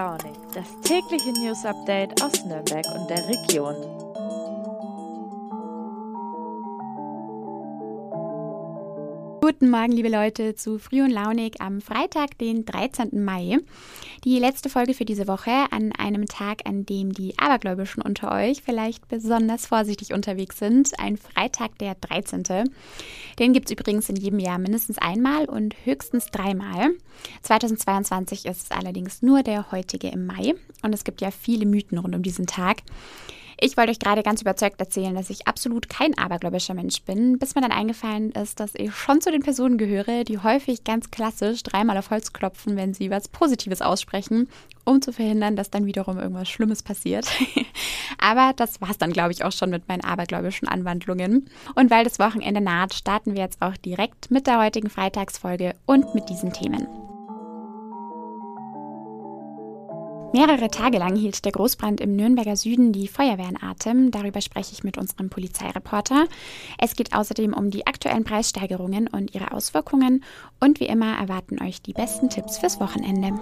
Launig, das tägliche News Update aus Nürnberg und der Region. Guten Morgen, liebe Leute, zu Früh und Launig am Freitag, den 13. Mai. Die letzte Folge für diese Woche an einem Tag, an dem die Abergläubischen unter euch vielleicht besonders vorsichtig unterwegs sind. Ein Freitag, der 13. Den gibt es übrigens in jedem Jahr mindestens einmal und höchstens dreimal. 2022 ist es allerdings nur der heutige im Mai und es gibt ja viele Mythen rund um diesen Tag. Ich wollte euch gerade ganz überzeugt erzählen, dass ich absolut kein abergläubischer Mensch bin, bis mir dann eingefallen ist, dass ich schon zu den Personen gehöre, die häufig ganz klassisch dreimal auf Holz klopfen, wenn sie was Positives aussprechen, um zu verhindern, dass dann wiederum irgendwas Schlimmes passiert. Aber das war es dann, glaube ich, auch schon mit meinen abergläubischen Anwandlungen. Und weil das Wochenende naht, starten wir jetzt auch direkt mit der heutigen Freitagsfolge und mit diesen Themen. Mehrere Tage lang hielt der Großbrand im Nürnberger Süden die Feuerwehr in Atem. Darüber spreche ich mit unserem Polizeireporter. Es geht außerdem um die aktuellen Preissteigerungen und ihre Auswirkungen. Und wie immer erwarten euch die besten Tipps fürs Wochenende.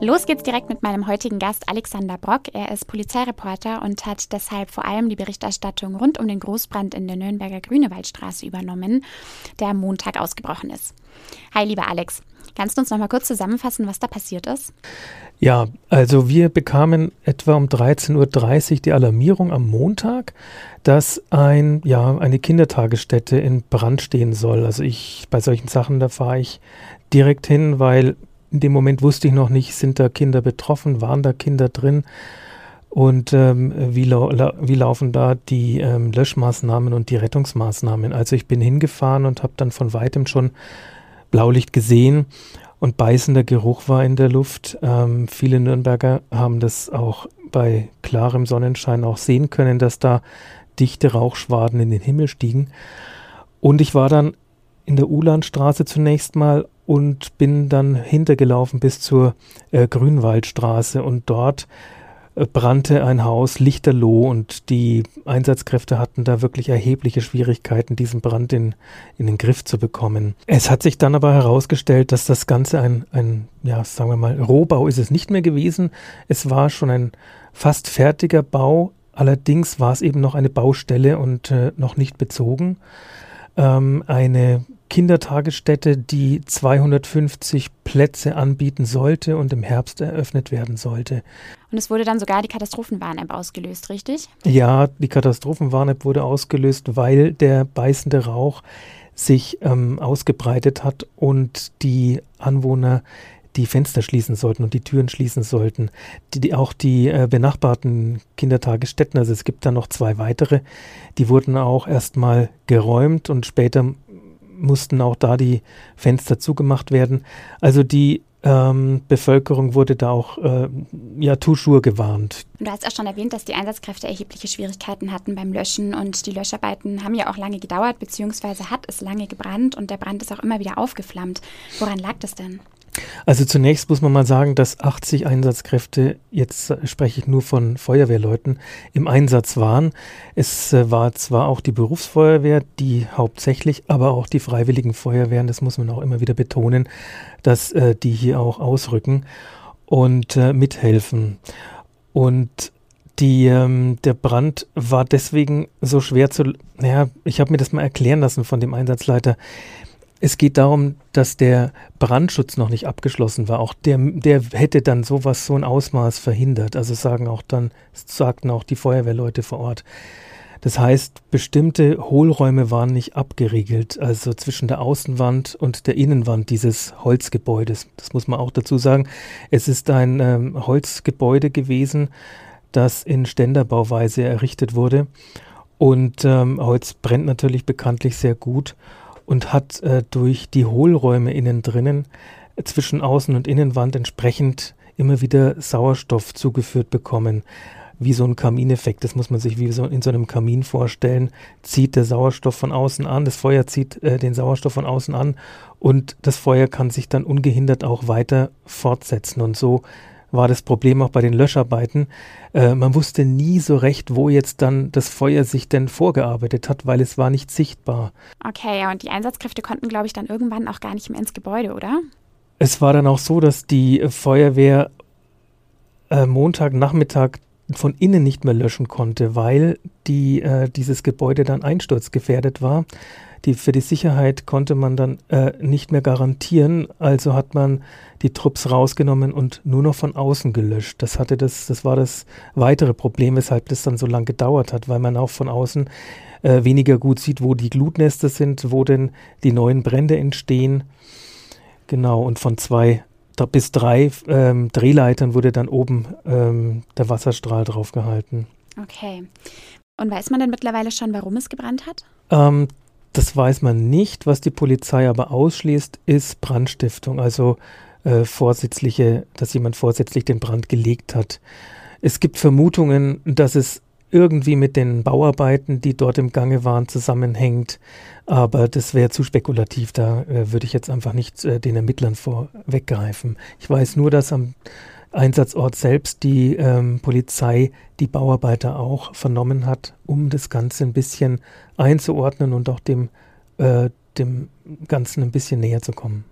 Los geht's direkt mit meinem heutigen Gast Alexander Brock. Er ist Polizeireporter und hat deshalb vor allem die Berichterstattung rund um den Großbrand in der Nürnberger Grünewaldstraße übernommen, der am Montag ausgebrochen ist. Hi, lieber Alex. Kannst du uns noch mal kurz zusammenfassen, was da passiert ist? Ja, also wir bekamen etwa um 13.30 Uhr die Alarmierung am Montag, dass ein, ja, eine Kindertagesstätte in Brand stehen soll. Also ich, bei solchen Sachen, da fahre ich direkt hin, weil in dem Moment wusste ich noch nicht, sind da Kinder betroffen, waren da Kinder drin und ähm, wie, lau wie, laufen da die ähm, Löschmaßnahmen und die Rettungsmaßnahmen. Also ich bin hingefahren und habe dann von weitem schon Blaulicht gesehen und beißender Geruch war in der Luft. Ähm, viele Nürnberger haben das auch bei klarem Sonnenschein auch sehen können, dass da dichte Rauchschwaden in den Himmel stiegen. Und ich war dann in der Ulandstraße zunächst mal und bin dann hintergelaufen bis zur äh, Grünwaldstraße und dort brannte ein Haus lichterloh und die Einsatzkräfte hatten da wirklich erhebliche Schwierigkeiten, diesen Brand in, in den Griff zu bekommen. Es hat sich dann aber herausgestellt, dass das Ganze ein, ein, ja, sagen wir mal, Rohbau ist es nicht mehr gewesen. Es war schon ein fast fertiger Bau. Allerdings war es eben noch eine Baustelle und äh, noch nicht bezogen. Ähm, eine Kindertagesstätte, die 250 Plätze anbieten sollte und im Herbst eröffnet werden sollte. Und es wurde dann sogar die Katastrophenwarn-App ausgelöst, richtig? Ja, die Katastrophenwarn-App wurde ausgelöst, weil der beißende Rauch sich ähm, ausgebreitet hat und die Anwohner die Fenster schließen sollten und die Türen schließen sollten. Die, die auch die äh, benachbarten Kindertagesstätten, also es gibt da noch zwei weitere, die wurden auch erstmal geräumt und später mussten auch da die Fenster zugemacht werden. Also die ähm, Bevölkerung wurde da auch äh, ja Tuschur gewarnt. Du hast auch schon erwähnt, dass die Einsatzkräfte erhebliche Schwierigkeiten hatten beim Löschen und die Löscharbeiten haben ja auch lange gedauert, beziehungsweise hat es lange gebrannt und der Brand ist auch immer wieder aufgeflammt. Woran lag das denn? Also zunächst muss man mal sagen, dass 80 Einsatzkräfte, jetzt spreche ich nur von Feuerwehrleuten, im Einsatz waren. Es äh, war zwar auch die Berufsfeuerwehr, die hauptsächlich, aber auch die freiwilligen Feuerwehren, das muss man auch immer wieder betonen, dass äh, die hier auch ausrücken und äh, mithelfen. Und die, ähm, der Brand war deswegen so schwer zu, naja, ich habe mir das mal erklären lassen von dem Einsatzleiter. Es geht darum, dass der Brandschutz noch nicht abgeschlossen war. Auch der, der hätte dann sowas, so ein Ausmaß verhindert. Also sagen auch dann, sagten auch die Feuerwehrleute vor Ort. Das heißt, bestimmte Hohlräume waren nicht abgeriegelt, also zwischen der Außenwand und der Innenwand dieses Holzgebäudes. Das muss man auch dazu sagen. Es ist ein ähm, Holzgebäude gewesen, das in Ständerbauweise errichtet wurde. Und ähm, Holz brennt natürlich bekanntlich sehr gut und hat äh, durch die Hohlräume innen drinnen äh, zwischen Außen- und Innenwand entsprechend immer wieder Sauerstoff zugeführt bekommen. Wie so ein Kamineffekt, das muss man sich wie so in so einem Kamin vorstellen, zieht der Sauerstoff von außen an, das Feuer zieht äh, den Sauerstoff von außen an und das Feuer kann sich dann ungehindert auch weiter fortsetzen. Und so war das Problem auch bei den Löscharbeiten. Äh, man wusste nie so recht, wo jetzt dann das Feuer sich denn vorgearbeitet hat, weil es war nicht sichtbar. Okay, und die Einsatzkräfte konnten, glaube ich, dann irgendwann auch gar nicht mehr ins Gebäude, oder? Es war dann auch so, dass die Feuerwehr äh, Montagnachmittag von innen nicht mehr löschen konnte, weil die, äh, dieses Gebäude dann einsturzgefährdet war. Die, für die Sicherheit konnte man dann äh, nicht mehr garantieren, also hat man die Trupps rausgenommen und nur noch von außen gelöscht. Das hatte das, das war das weitere Problem, weshalb das dann so lange gedauert hat, weil man auch von außen äh, weniger gut sieht, wo die Glutnester sind, wo denn die neuen Brände entstehen. Genau, und von zwei bis drei ähm, Drehleitern wurde dann oben ähm, der Wasserstrahl draufgehalten. Okay. Und weiß man denn mittlerweile schon, warum es gebrannt hat? Ähm, das weiß man nicht. Was die Polizei aber ausschließt, ist Brandstiftung, also äh, vorsätzliche, dass jemand vorsätzlich den Brand gelegt hat. Es gibt Vermutungen, dass es irgendwie mit den Bauarbeiten, die dort im Gange waren, zusammenhängt. Aber das wäre zu spekulativ. Da äh, würde ich jetzt einfach nicht äh, den Ermittlern vorweggreifen. Ich weiß nur, dass am Einsatzort selbst die ähm, Polizei die Bauarbeiter auch vernommen hat, um das Ganze ein bisschen einzuordnen und auch dem, äh, dem Ganzen ein bisschen näher zu kommen.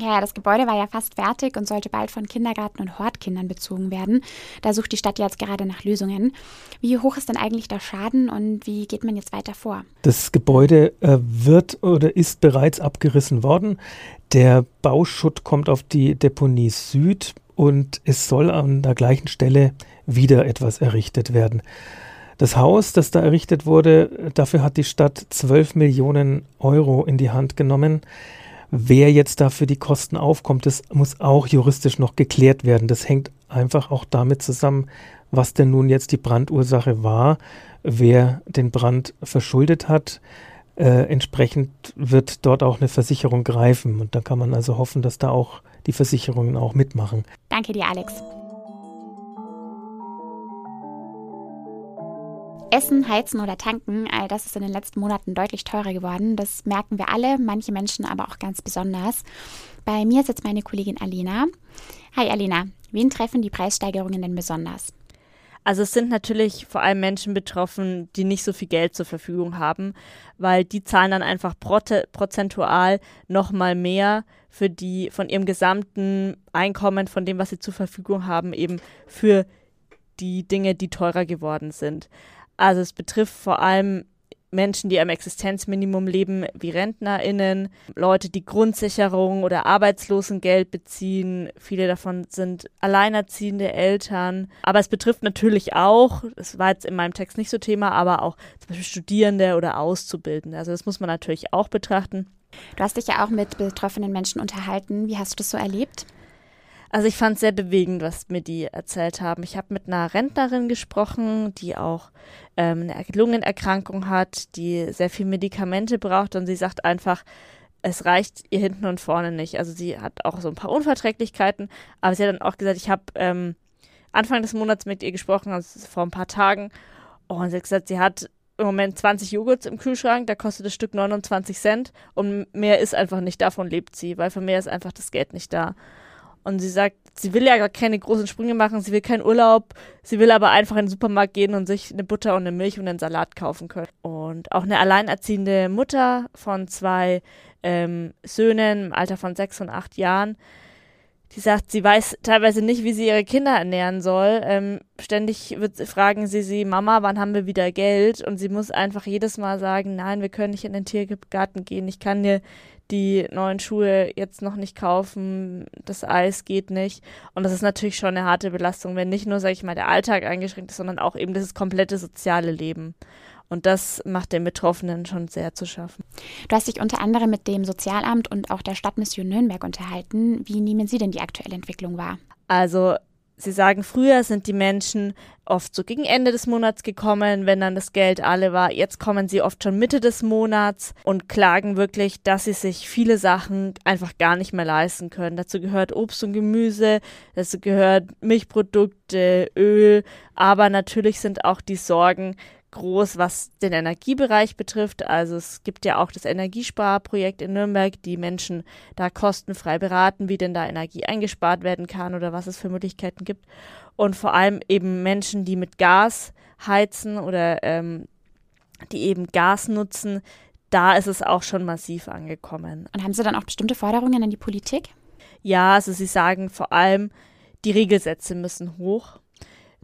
Ja, das Gebäude war ja fast fertig und sollte bald von Kindergarten und Hortkindern bezogen werden. Da sucht die Stadt jetzt gerade nach Lösungen. Wie hoch ist denn eigentlich der Schaden und wie geht man jetzt weiter vor? Das Gebäude äh, wird oder ist bereits abgerissen worden. Der Bauschutt kommt auf die Deponie Süd und es soll an der gleichen Stelle wieder etwas errichtet werden. Das Haus, das da errichtet wurde, dafür hat die Stadt 12 Millionen Euro in die Hand genommen. Wer jetzt dafür die Kosten aufkommt, das muss auch juristisch noch geklärt werden. Das hängt einfach auch damit zusammen, was denn nun jetzt die Brandursache war, wer den Brand verschuldet hat. Äh, entsprechend wird dort auch eine Versicherung greifen. Und da kann man also hoffen, dass da auch die Versicherungen auch mitmachen. Danke dir, Alex. Essen, Heizen oder Tanken, all das ist in den letzten Monaten deutlich teurer geworden. Das merken wir alle, manche Menschen aber auch ganz besonders. Bei mir sitzt meine Kollegin Alina. Hi Alina, wen treffen die Preissteigerungen denn besonders? Also es sind natürlich vor allem Menschen betroffen, die nicht so viel Geld zur Verfügung haben, weil die zahlen dann einfach prozentual nochmal mehr für die von ihrem gesamten Einkommen, von dem, was sie zur Verfügung haben, eben für die Dinge, die teurer geworden sind. Also es betrifft vor allem Menschen, die am Existenzminimum leben, wie RentnerInnen, Leute, die Grundsicherung oder Arbeitslosengeld beziehen. Viele davon sind alleinerziehende Eltern. Aber es betrifft natürlich auch, das war jetzt in meinem Text nicht so Thema, aber auch zum Beispiel Studierende oder Auszubildende. Also das muss man natürlich auch betrachten. Du hast dich ja auch mit betroffenen Menschen unterhalten. Wie hast du das so erlebt? Also ich fand es sehr bewegend, was mir die erzählt haben. Ich habe mit einer Rentnerin gesprochen, die auch ähm, eine Lungenerkrankung hat, die sehr viel Medikamente braucht und sie sagt einfach, es reicht ihr hinten und vorne nicht. Also sie hat auch so ein paar Unverträglichkeiten, aber sie hat dann auch gesagt, ich habe ähm, Anfang des Monats mit ihr gesprochen, also vor ein paar Tagen, und sie hat gesagt, sie hat im Moment 20 Joghurts im Kühlschrank, da kostet das Stück 29 Cent und mehr ist einfach nicht, davon lebt sie, weil für mehr ist einfach das Geld nicht da. Und sie sagt, sie will ja gar keine großen Sprünge machen, sie will keinen Urlaub, sie will aber einfach in den Supermarkt gehen und sich eine Butter und eine Milch und einen Salat kaufen können. Und auch eine alleinerziehende Mutter von zwei ähm, Söhnen im Alter von sechs und acht Jahren, die sagt, sie weiß teilweise nicht, wie sie ihre Kinder ernähren soll. Ähm, ständig wird, fragen sie sie, Mama, wann haben wir wieder Geld? Und sie muss einfach jedes Mal sagen, nein, wir können nicht in den Tiergarten gehen, ich kann dir die neuen Schuhe jetzt noch nicht kaufen, das Eis geht nicht. Und das ist natürlich schon eine harte Belastung, wenn nicht nur, sage ich mal, der Alltag eingeschränkt ist, sondern auch eben das komplette soziale Leben. Und das macht den Betroffenen schon sehr zu schaffen. Du hast dich unter anderem mit dem Sozialamt und auch der Stadtmission Nürnberg unterhalten. Wie nehmen Sie denn die aktuelle Entwicklung wahr? Also Sie sagen, früher sind die Menschen oft so gegen Ende des Monats gekommen, wenn dann das Geld alle war. Jetzt kommen sie oft schon Mitte des Monats und klagen wirklich, dass sie sich viele Sachen einfach gar nicht mehr leisten können. Dazu gehört Obst und Gemüse, dazu gehört Milchprodukte, Öl, aber natürlich sind auch die Sorgen, groß, was den Energiebereich betrifft. Also es gibt ja auch das Energiesparprojekt in Nürnberg, die Menschen da kostenfrei beraten, wie denn da Energie eingespart werden kann oder was es für Möglichkeiten gibt. Und vor allem eben Menschen, die mit Gas heizen oder ähm, die eben Gas nutzen, da ist es auch schon massiv angekommen. Und haben Sie dann auch bestimmte Forderungen an die Politik? Ja, also sie sagen vor allem, die Regelsätze müssen hoch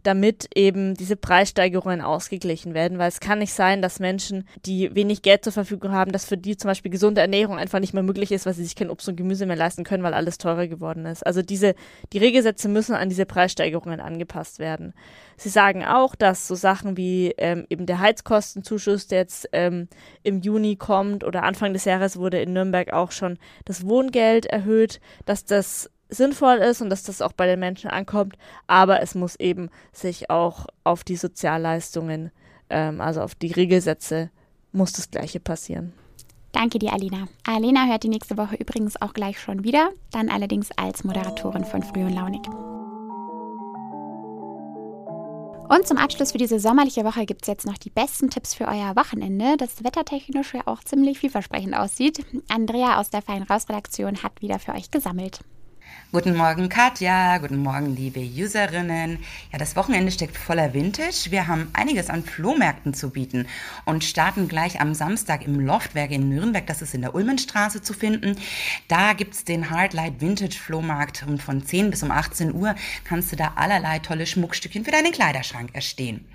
damit eben diese Preissteigerungen ausgeglichen werden, weil es kann nicht sein, dass Menschen, die wenig Geld zur Verfügung haben, dass für die zum Beispiel gesunde Ernährung einfach nicht mehr möglich ist, weil sie sich kein Obst und Gemüse mehr leisten können, weil alles teurer geworden ist. Also diese, die Regelsätze müssen an diese Preissteigerungen angepasst werden. Sie sagen auch, dass so Sachen wie ähm, eben der Heizkostenzuschuss, der jetzt ähm, im Juni kommt oder Anfang des Jahres wurde in Nürnberg auch schon das Wohngeld erhöht, dass das sinnvoll ist und dass das auch bei den Menschen ankommt, aber es muss eben sich auch auf die Sozialleistungen, ähm, also auf die Regelsätze, muss das Gleiche passieren. Danke dir, Alina. Alina hört die nächste Woche übrigens auch gleich schon wieder, dann allerdings als Moderatorin von Früh und Launig. Und zum Abschluss für diese sommerliche Woche gibt es jetzt noch die besten Tipps für euer Wochenende, das wettertechnisch ja auch ziemlich vielversprechend aussieht. Andrea aus der Fein Raus Redaktion hat wieder für euch gesammelt. Guten Morgen, Katja. Guten Morgen, liebe Userinnen. Ja, das Wochenende steckt voller Vintage. Wir haben einiges an Flohmärkten zu bieten und starten gleich am Samstag im Loftwerk in Nürnberg. Das ist in der Ulmenstraße zu finden. Da gibt's den Hardlight Vintage Flohmarkt und von 10 bis um 18 Uhr kannst du da allerlei tolle Schmuckstückchen für deinen Kleiderschrank erstehen.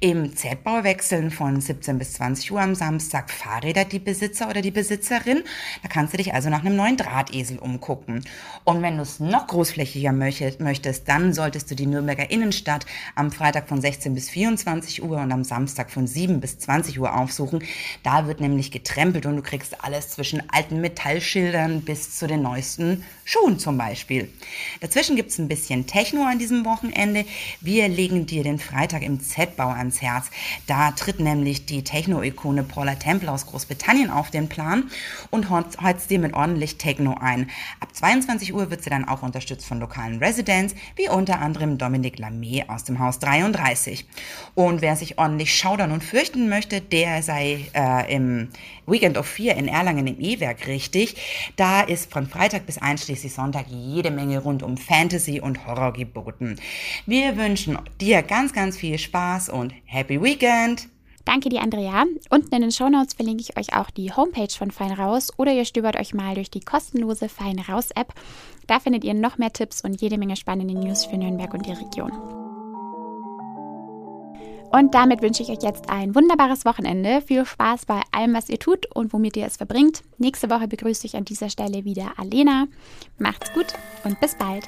Im Z-Bau wechseln von 17 bis 20 Uhr am Samstag Fahrräder die Besitzer oder die Besitzerin. Da kannst du dich also nach einem neuen Drahtesel umgucken. Und wenn du es noch großflächiger möchtest, dann solltest du die Nürnberger Innenstadt am Freitag von 16 bis 24 Uhr und am Samstag von 7 bis 20 Uhr aufsuchen. Da wird nämlich getrempelt und du kriegst alles zwischen alten Metallschildern bis zu den neuesten Schuhen zum Beispiel. Dazwischen gibt es ein bisschen Techno an diesem Wochenende. Wir legen dir den Freitag im Z-Bau ans Herz. Da tritt nämlich die Techno-Ikone Paula Temple aus Großbritannien auf den Plan und heizt dir mit ordentlich Techno ein. Ab 22 Uhr wird sie dann auch unterstützt von lokalen Residents, wie unter anderem Dominik Lamé aus dem Haus 33. Und wer sich ordentlich schaudern und fürchten möchte, der sei äh, im Weekend of Fear in Erlangen im E-Werk richtig. Da ist von Freitag bis einschließlich Sonntag jede Menge rund um Fantasy und Horror geboten. Wir wünschen dir ganz, ganz viel Spaß und Happy Weekend! Danke dir, Andrea. Unten in den Shownotes verlinke ich euch auch die Homepage von Fein Raus oder ihr stöbert euch mal durch die kostenlose Fein Raus App. Da findet ihr noch mehr Tipps und jede Menge spannende News für Nürnberg und die Region. Und damit wünsche ich euch jetzt ein wunderbares Wochenende. Viel Spaß bei allem, was ihr tut und womit ihr es verbringt. Nächste Woche begrüße ich an dieser Stelle wieder Alena. Macht's gut und bis bald.